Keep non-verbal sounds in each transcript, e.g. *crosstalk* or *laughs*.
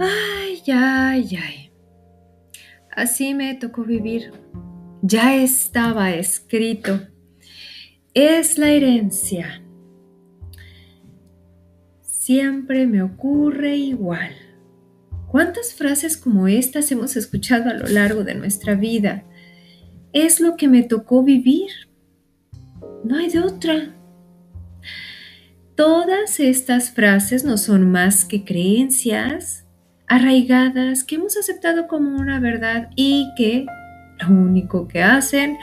Ay, ay, ay. Así me tocó vivir. Ya estaba escrito. Es la herencia. Siempre me ocurre igual. ¿Cuántas frases como estas hemos escuchado a lo largo de nuestra vida? Es lo que me tocó vivir. No hay de otra. Todas estas frases no son más que creencias arraigadas que hemos aceptado como una verdad y que lo único que hacen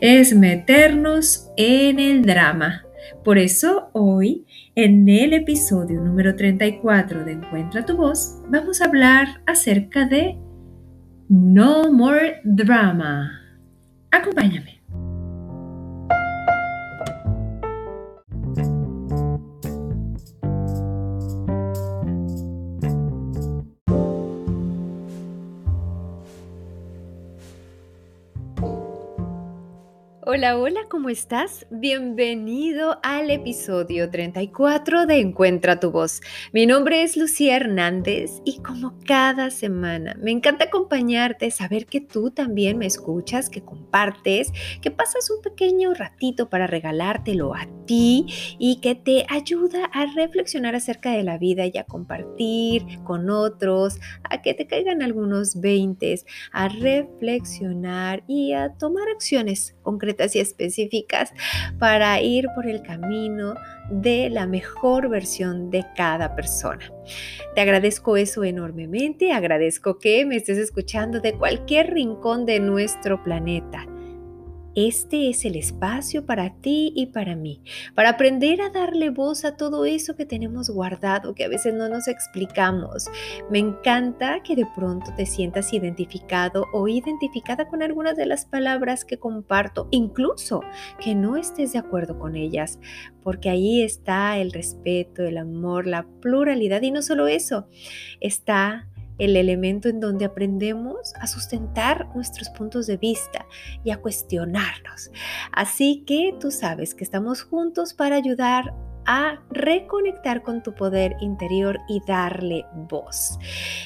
es meternos en el drama. Por eso hoy, en el episodio número 34 de Encuentra tu voz, vamos a hablar acerca de No More Drama. Acompáñame. Hola, hola, ¿cómo estás? Bienvenido al episodio 34 de Encuentra tu voz. Mi nombre es Lucía Hernández y como cada semana me encanta acompañarte, saber que tú también me escuchas, que compartes, que pasas un pequeño ratito para regalártelo a ti y que te ayuda a reflexionar acerca de la vida y a compartir con otros, a que te caigan algunos veintes, a reflexionar y a tomar acciones concretas y específicas para ir por el camino de la mejor versión de cada persona. Te agradezco eso enormemente, agradezco que me estés escuchando de cualquier rincón de nuestro planeta. Este es el espacio para ti y para mí, para aprender a darle voz a todo eso que tenemos guardado, que a veces no nos explicamos. Me encanta que de pronto te sientas identificado o identificada con algunas de las palabras que comparto, incluso que no estés de acuerdo con ellas, porque ahí está el respeto, el amor, la pluralidad y no solo eso, está el elemento en donde aprendemos a sustentar nuestros puntos de vista y a cuestionarnos. Así que tú sabes que estamos juntos para ayudar a reconectar con tu poder interior y darle voz.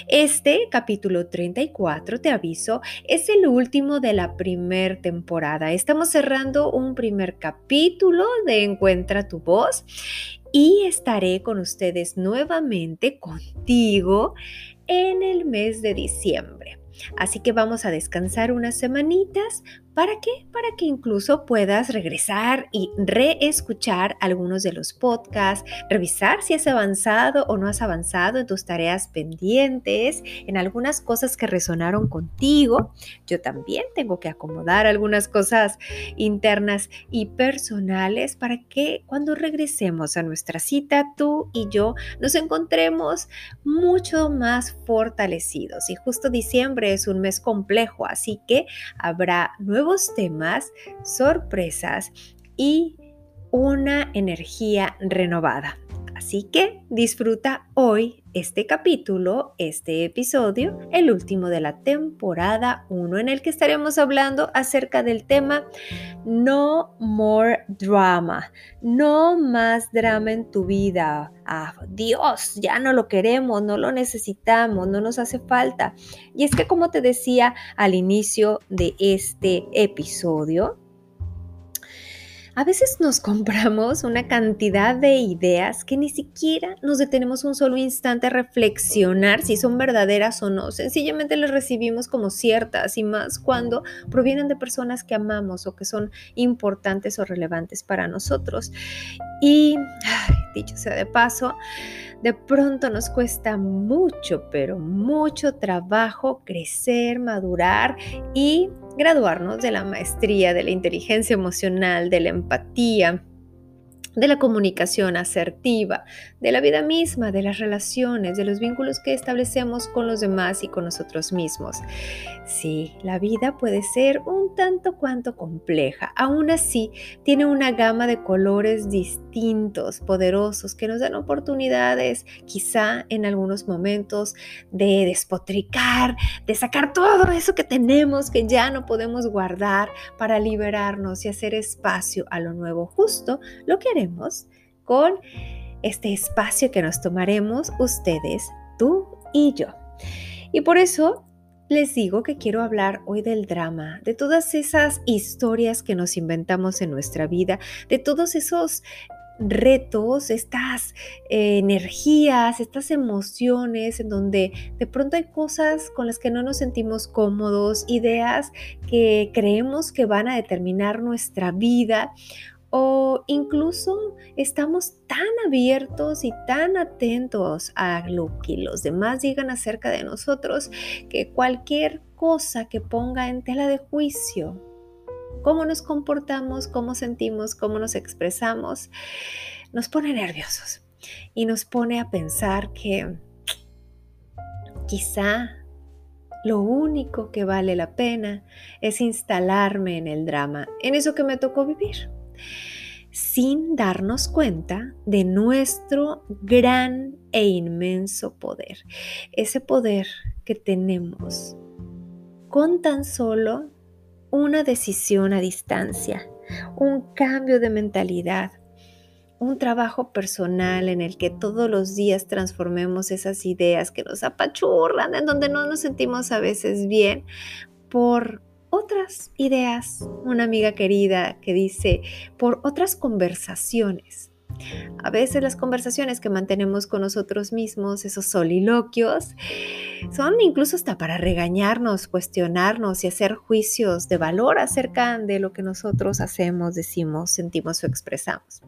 Este capítulo 34, te aviso, es el último de la primera temporada. Estamos cerrando un primer capítulo de Encuentra tu voz y estaré con ustedes nuevamente contigo en el mes de diciembre. Así que vamos a descansar unas semanitas ¿Para qué? Para que incluso puedas regresar y reescuchar algunos de los podcasts, revisar si has avanzado o no has avanzado en tus tareas pendientes, en algunas cosas que resonaron contigo. Yo también tengo que acomodar algunas cosas internas y personales para que cuando regresemos a nuestra cita, tú y yo nos encontremos mucho más fortalecidos. Y justo diciembre es un mes complejo, así que habrá nuevos nuevos temas, sorpresas y una energía renovada. Así que disfruta hoy este capítulo, este episodio, el último de la temporada 1, en el que estaremos hablando acerca del tema No More Drama, no más drama en tu vida. Ah, Dios, ya no lo queremos, no lo necesitamos, no nos hace falta. Y es que como te decía al inicio de este episodio, a veces nos compramos una cantidad de ideas que ni siquiera nos detenemos un solo instante a reflexionar si son verdaderas o no. Sencillamente las recibimos como ciertas y más cuando provienen de personas que amamos o que son importantes o relevantes para nosotros. Y, dicho sea de paso, de pronto nos cuesta mucho, pero mucho trabajo crecer, madurar y graduarnos de la maestría de la inteligencia emocional, de la empatía, de la comunicación asertiva, de la vida misma, de las relaciones, de los vínculos que establecemos con los demás y con nosotros mismos. Sí, la vida puede ser un tanto cuanto compleja, aún así tiene una gama de colores distintos, poderosos, que nos dan oportunidades, quizá en algunos momentos, de despotricar, de sacar todo eso que tenemos, que ya no podemos guardar para liberarnos y hacer espacio a lo nuevo, justo lo que con este espacio que nos tomaremos ustedes, tú y yo. Y por eso les digo que quiero hablar hoy del drama, de todas esas historias que nos inventamos en nuestra vida, de todos esos retos, estas eh, energías, estas emociones en donde de pronto hay cosas con las que no nos sentimos cómodos, ideas que creemos que van a determinar nuestra vida o incluso estamos tan abiertos y tan atentos a lo que los demás digan acerca de nosotros que cualquier cosa que ponga en tela de juicio cómo nos comportamos, cómo sentimos, cómo nos expresamos, nos pone nerviosos y nos pone a pensar que quizá lo único que vale la pena es instalarme en el drama, en eso que me tocó vivir, sin darnos cuenta de nuestro gran e inmenso poder, ese poder que tenemos con tan solo una decisión a distancia, un cambio de mentalidad, un trabajo personal en el que todos los días transformemos esas ideas que nos apachurran, en donde no nos sentimos a veces bien, por otras ideas. Una amiga querida que dice, por otras conversaciones a veces las conversaciones que mantenemos con nosotros mismos, esos soliloquios, son incluso hasta para regañarnos, cuestionarnos y hacer juicios de valor acerca de lo que nosotros hacemos, decimos, sentimos o expresamos.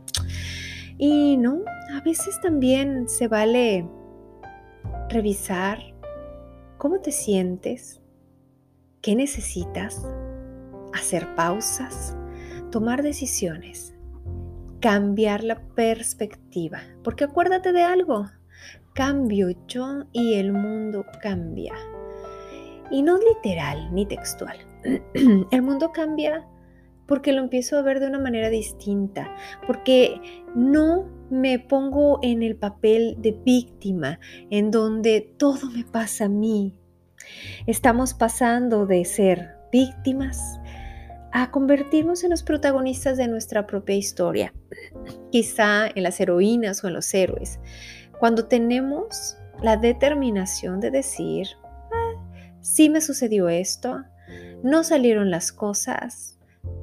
Y no, a veces también se vale revisar cómo te sientes, qué necesitas, hacer pausas, tomar decisiones cambiar la perspectiva. Porque acuérdate de algo, cambio yo y el mundo cambia. Y no literal ni textual. *clears throat* el mundo cambia porque lo empiezo a ver de una manera distinta, porque no me pongo en el papel de víctima, en donde todo me pasa a mí. Estamos pasando de ser víctimas a convertirnos en los protagonistas de nuestra propia historia, quizá en las heroínas o en los héroes, cuando tenemos la determinación de decir, ah, sí me sucedió esto, no salieron las cosas,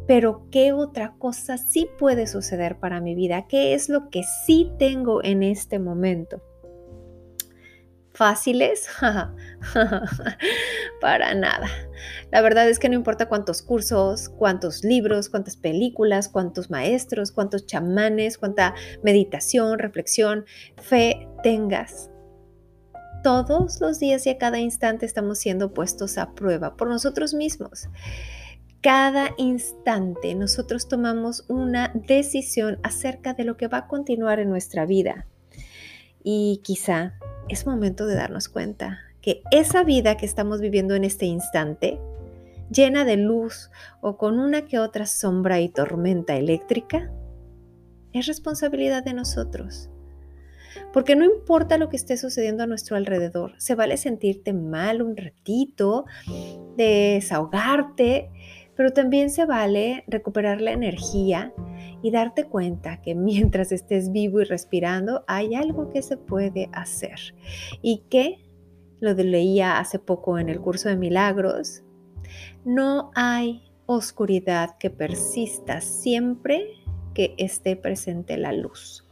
pero ¿qué otra cosa sí puede suceder para mi vida? ¿Qué es lo que sí tengo en este momento? ¿Fáciles? *laughs* Para nada. La verdad es que no importa cuántos cursos, cuántos libros, cuántas películas, cuántos maestros, cuántos chamanes, cuánta meditación, reflexión, fe tengas. Todos los días y a cada instante estamos siendo puestos a prueba por nosotros mismos. Cada instante nosotros tomamos una decisión acerca de lo que va a continuar en nuestra vida. Y quizá es momento de darnos cuenta que esa vida que estamos viviendo en este instante, llena de luz o con una que otra sombra y tormenta eléctrica, es responsabilidad de nosotros. Porque no importa lo que esté sucediendo a nuestro alrededor, se vale sentirte mal un ratito, desahogarte, pero también se vale recuperar la energía y darte cuenta que mientras estés vivo y respirando hay algo que se puede hacer y que, lo leía hace poco en el curso de milagros, no hay oscuridad que persista siempre que esté presente la luz.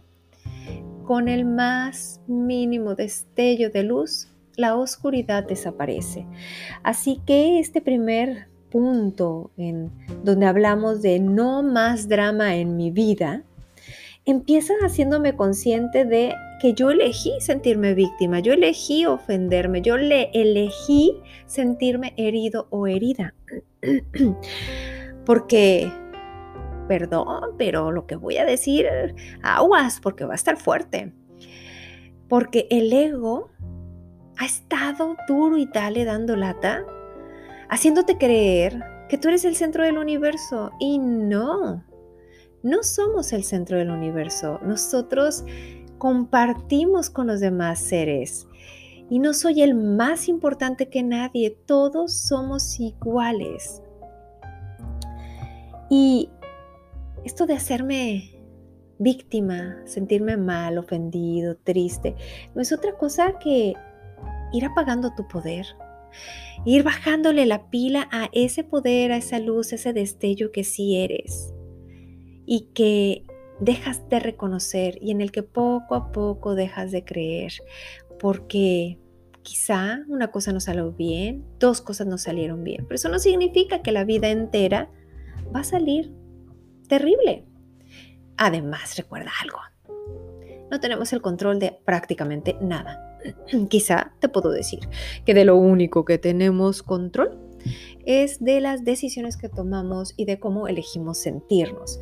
Con el más mínimo destello de luz, la oscuridad desaparece. Así que este primer punto en donde hablamos de no más drama en mi vida, empieza haciéndome consciente de que yo elegí sentirme víctima, yo elegí ofenderme, yo le elegí sentirme herido o herida. *clears throat* porque, perdón, pero lo que voy a decir, aguas, porque va a estar fuerte. Porque el ego ha estado duro y dale dando lata haciéndote creer que tú eres el centro del universo y no, no somos el centro del universo. Nosotros compartimos con los demás seres y no soy el más importante que nadie, todos somos iguales. Y esto de hacerme víctima, sentirme mal, ofendido, triste, no es otra cosa que ir apagando tu poder, ir bajándole la pila a ese poder, a esa luz, a ese destello que sí eres y que dejas de reconocer y en el que poco a poco dejas de creer porque quizá una cosa no salió bien, dos cosas no salieron bien, pero eso no significa que la vida entera va a salir terrible. Además, recuerda algo, no tenemos el control de prácticamente nada. *clears throat* Quizá te puedo decir que de lo único que tenemos control es de las decisiones que tomamos y de cómo elegimos sentirnos.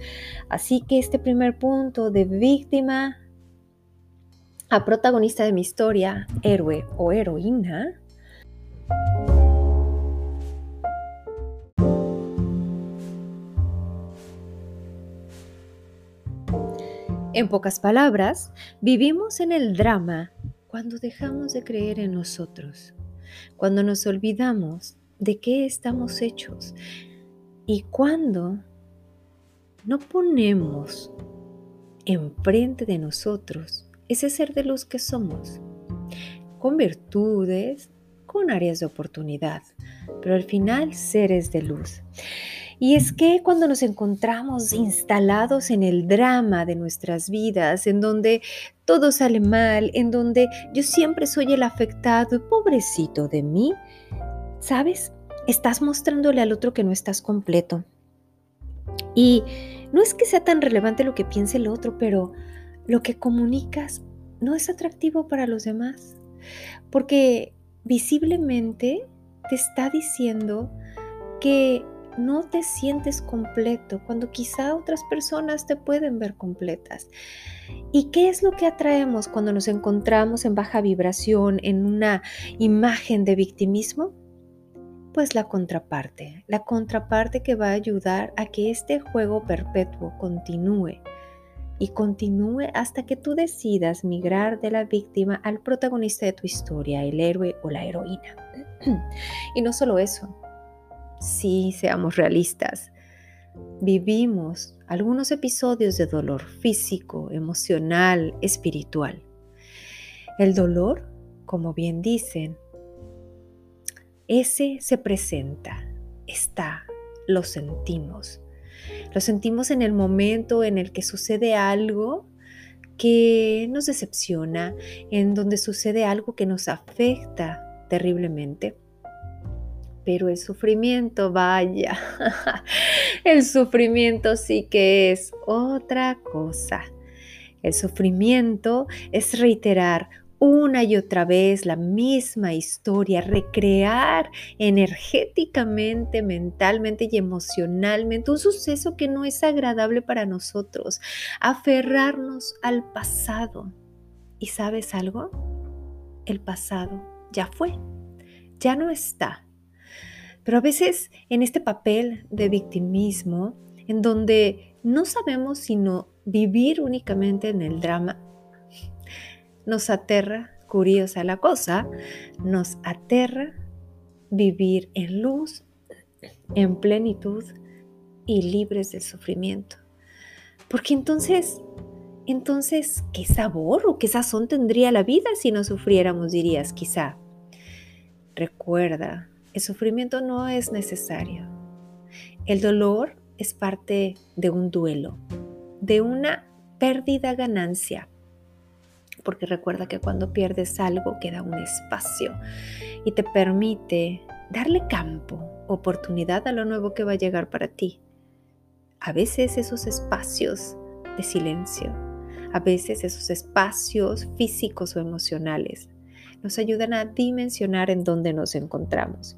Así que este primer punto de víctima a protagonista de mi historia, héroe o heroína, En pocas palabras, vivimos en el drama cuando dejamos de creer en nosotros, cuando nos olvidamos de qué estamos hechos y cuando no ponemos enfrente de nosotros ese ser de luz que somos, con virtudes, con áreas de oportunidad, pero al final seres de luz. Y es que cuando nos encontramos instalados en el drama de nuestras vidas, en donde todo sale mal, en donde yo siempre soy el afectado pobrecito de mí, ¿sabes? Estás mostrándole al otro que no estás completo. Y no es que sea tan relevante lo que piense el otro, pero lo que comunicas no es atractivo para los demás, porque visiblemente te está diciendo que no te sientes completo cuando quizá otras personas te pueden ver completas. ¿Y qué es lo que atraemos cuando nos encontramos en baja vibración, en una imagen de victimismo? Pues la contraparte, la contraparte que va a ayudar a que este juego perpetuo continúe y continúe hasta que tú decidas migrar de la víctima al protagonista de tu historia, el héroe o la heroína. *clears throat* y no solo eso, sí, seamos realistas, vivimos algunos episodios de dolor físico, emocional, espiritual. El dolor, como bien dicen, ese se presenta, está, lo sentimos. Lo sentimos en el momento en el que sucede algo que nos decepciona, en donde sucede algo que nos afecta terriblemente. Pero el sufrimiento, vaya, *laughs* el sufrimiento sí que es otra cosa. El sufrimiento es reiterar una y otra vez la misma historia, recrear energéticamente, mentalmente y emocionalmente un suceso que no es agradable para nosotros, aferrarnos al pasado. ¿Y sabes algo? El pasado ya fue, ya no está. Pero a veces en este papel de victimismo, en donde no sabemos sino vivir únicamente en el drama, nos aterra, curiosa la cosa, nos aterra vivir en luz, en plenitud y libres del sufrimiento. Porque entonces, entonces, ¿qué sabor o qué sazón tendría la vida si no sufriéramos, dirías quizá? Recuerda, el sufrimiento no es necesario. El dolor es parte de un duelo, de una pérdida ganancia porque recuerda que cuando pierdes algo queda un espacio y te permite darle campo, oportunidad a lo nuevo que va a llegar para ti. A veces esos espacios de silencio, a veces esos espacios físicos o emocionales nos ayudan a dimensionar en dónde nos encontramos.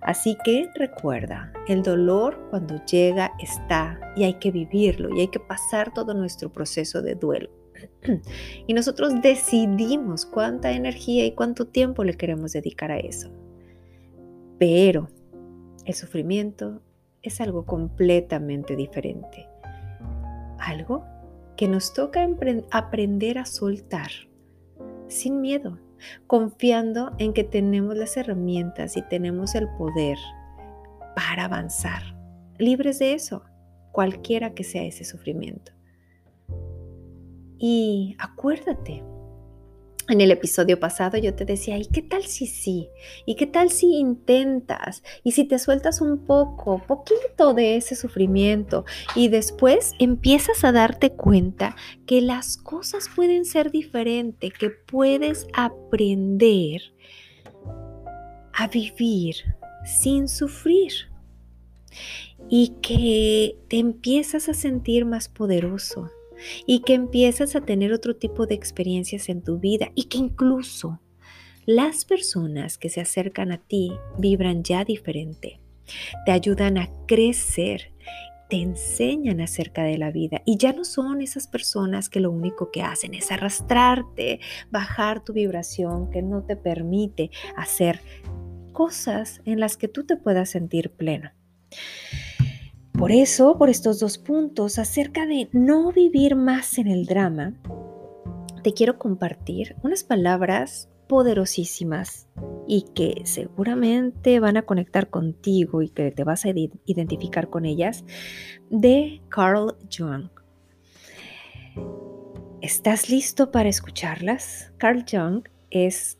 Así que recuerda, el dolor cuando llega está y hay que vivirlo y hay que pasar todo nuestro proceso de duelo. *clears throat* Y nosotros decidimos cuánta energía y cuánto tiempo le queremos dedicar a eso. Pero el sufrimiento es algo completamente diferente. Algo que nos toca aprender a soltar sin miedo, confiando en que tenemos las herramientas y tenemos el poder para avanzar, libres de eso, cualquiera que sea ese sufrimiento. Y acuérdate En el episodio pasado yo te decía, ¿y qué tal si sí? ¿Y qué tal si intentas? ¿Y si te sueltas un poco, poquito de ese sufrimiento y después empiezas a darte cuenta que las cosas pueden ser diferentes, que puedes aprender a vivir sin sufrir y que te empiezas a sentir más poderoso, y que empiezas a tener otro tipo de experiencias en tu vida y que incluso las personas que se acercan a ti vibran ya diferente, te ayudan a crecer, te enseñan acerca de la vida y ya no son esas personas que lo único que hacen es arrastrarte, bajar tu vibración, que no te permite hacer cosas en las que tú te puedas sentir pleno. Por eso, por estos dos puntos acerca de no vivir más en el drama, te quiero compartir unas palabras poderosísimas y que seguramente van a conectar contigo y que te vas a identificar con ellas de Carl Jung. ¿Estás listo para escucharlas? Carl Jung es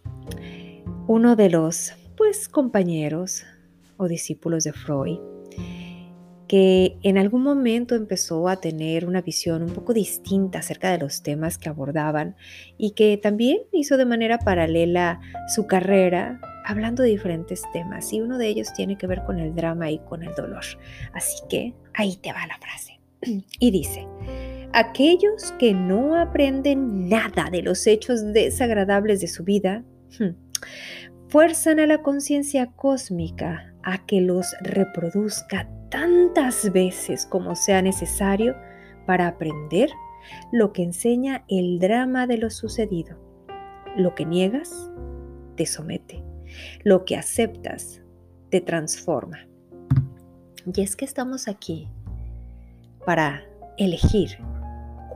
uno de los pues compañeros o discípulos de Freud que en algún momento empezó a tener una visión un poco distinta acerca de los temas que abordaban y que también hizo de manera paralela su carrera hablando de diferentes temas y uno de ellos tiene que ver con el drama y con el dolor. Así que ahí te va la frase. *clears throat* Y dice, aquellos que no aprenden nada de los hechos desagradables de su vida, hmm, fuerzan a la conciencia cósmica a que los reproduzca tantas veces como sea necesario para aprender lo que enseña el drama de lo sucedido. Lo que niegas te somete. Lo que aceptas te transforma. Y es que estamos aquí para elegir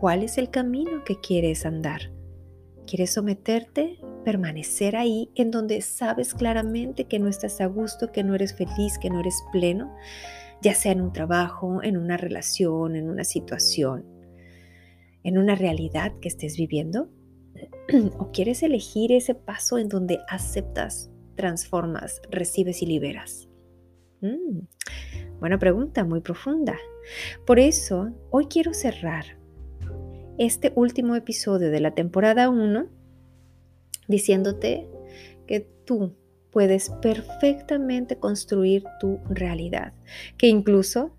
cuál es el camino que quieres andar. ¿Quieres someterte? Permanecer ahí en donde sabes claramente que no estás a gusto, que no eres feliz, que no eres pleno ya sea en un trabajo, en una relación, en una situación, en una realidad que estés viviendo? *clears throat* ¿O quieres elegir ese paso en donde aceptas, transformas, recibes y liberas? Mm, buena pregunta, muy profunda. Por eso, hoy quiero cerrar este último episodio de la temporada 1 diciéndote que tú puedes perfectamente construir tu realidad, que incluso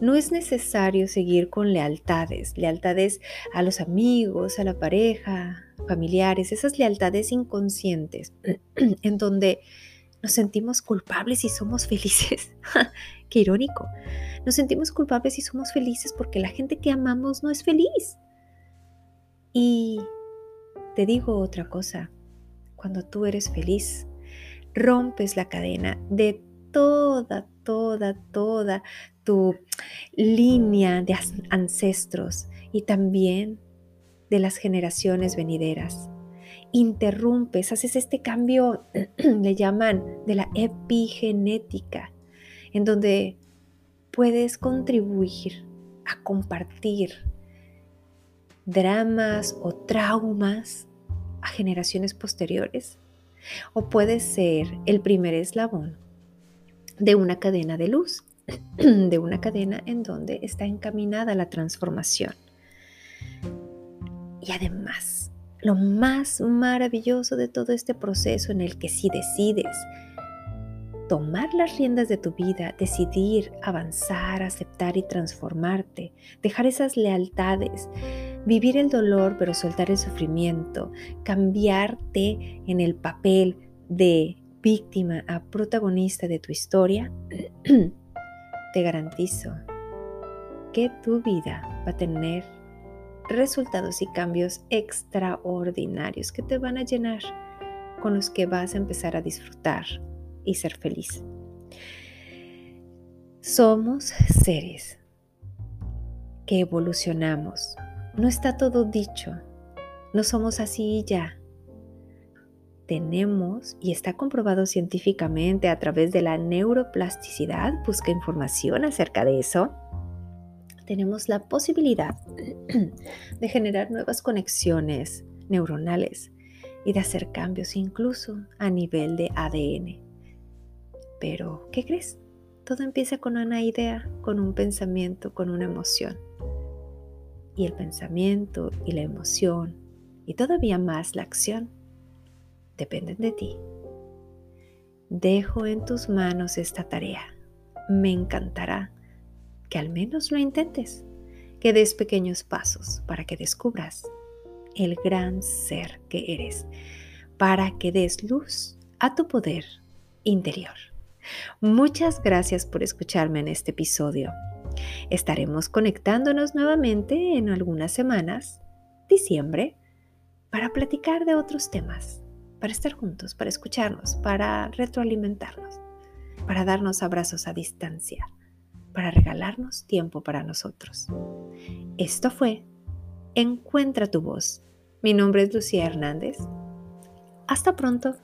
no es necesario seguir con lealtades, lealtades a los amigos, a la pareja, familiares, esas lealtades inconscientes *clears throat* en donde nos sentimos culpables y somos felices. *laughs* Qué irónico. Nos sentimos culpables y somos felices porque la gente que amamos no es feliz. Y te digo otra cosa, cuando tú eres feliz, rompes la cadena de toda, toda, toda tu línea de ancestros y también de las generaciones venideras. Interrumpes, haces este cambio, *clears throat* le llaman de la epigenética, en donde puedes contribuir a compartir dramas o traumas a generaciones posteriores o puede ser el primer eslabón de una cadena de luz, *clears throat* de una cadena en donde está encaminada la transformación. Y además, lo más maravilloso de todo este proceso en el que si decides tomar las riendas de tu vida, decidir avanzar, aceptar y transformarte, dejar esas lealtades, vivir el dolor pero soltar el sufrimiento, cambiarte en el papel de víctima a protagonista de tu historia, *clears throat* te garantizo que tu vida va a tener resultados y cambios extraordinarios que te van a llenar, con los que vas a empezar a disfrutar y ser feliz. Somos seres que evolucionamos no está todo dicho. No somos así ya. Tenemos, y está comprobado científicamente a través de la neuroplasticidad, busca información acerca de eso, tenemos la posibilidad *clears throat* de generar nuevas conexiones neuronales y de hacer cambios incluso a nivel de ADN. Pero, ¿qué crees? Todo empieza con una idea, con un pensamiento, con una emoción. Y el pensamiento y la emoción y todavía más la acción dependen de ti. Dejo en tus manos esta tarea. Me encantará que al menos lo intentes, que des pequeños pasos para que descubras el gran ser que eres, para que des luz a tu poder interior. Muchas gracias por escucharme en este episodio. Estaremos conectándonos nuevamente en algunas semanas, diciembre, para platicar de otros temas, para estar juntos, para escucharnos, para retroalimentarnos, para darnos abrazos a distancia, para regalarnos tiempo para nosotros. Esto fue Encuentra tu voz. Mi nombre es Lucía Hernández. Hasta pronto.